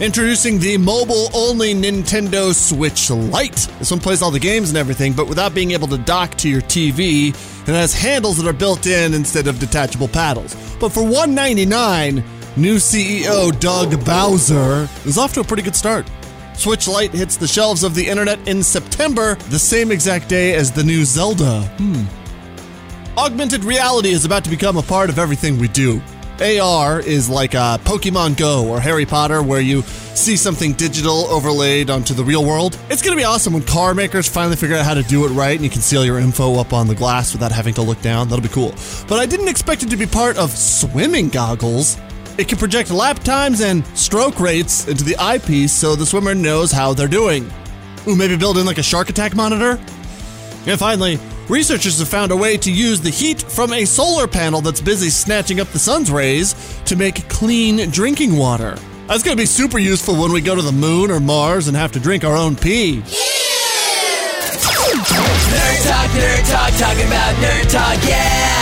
Introducing the mobile only Nintendo Switch Lite. This one plays all the games and everything, but without being able to dock to your TV. It has handles that are built in instead of detachable paddles. But for 199, new CEO Doug Bowser is off to a pretty good start. Switch Lite hits the shelves of the internet in September, the same exact day as the new Zelda. Hmm. Augmented reality is about to become a part of everything we do. AR is like uh, Pokemon Go or Harry Potter, where you see something digital overlaid onto the real world. It's going to be awesome when car makers finally figure out how to do it right and you can see your info up on the glass without having to look down. That'll be cool. But I didn't expect it to be part of swimming goggles. It can project lap times and stroke rates into the eyepiece so the swimmer knows how they're doing. Ooh, maybe build in like a shark attack monitor? And finally, researchers have found a way to use the heat from a solar panel that's busy snatching up the sun's rays to make clean drinking water. That's going to be super useful when we go to the moon or Mars and have to drink our own pee. Nerd Talk, Nerd Talk, talking about Nerd Talk, yeah!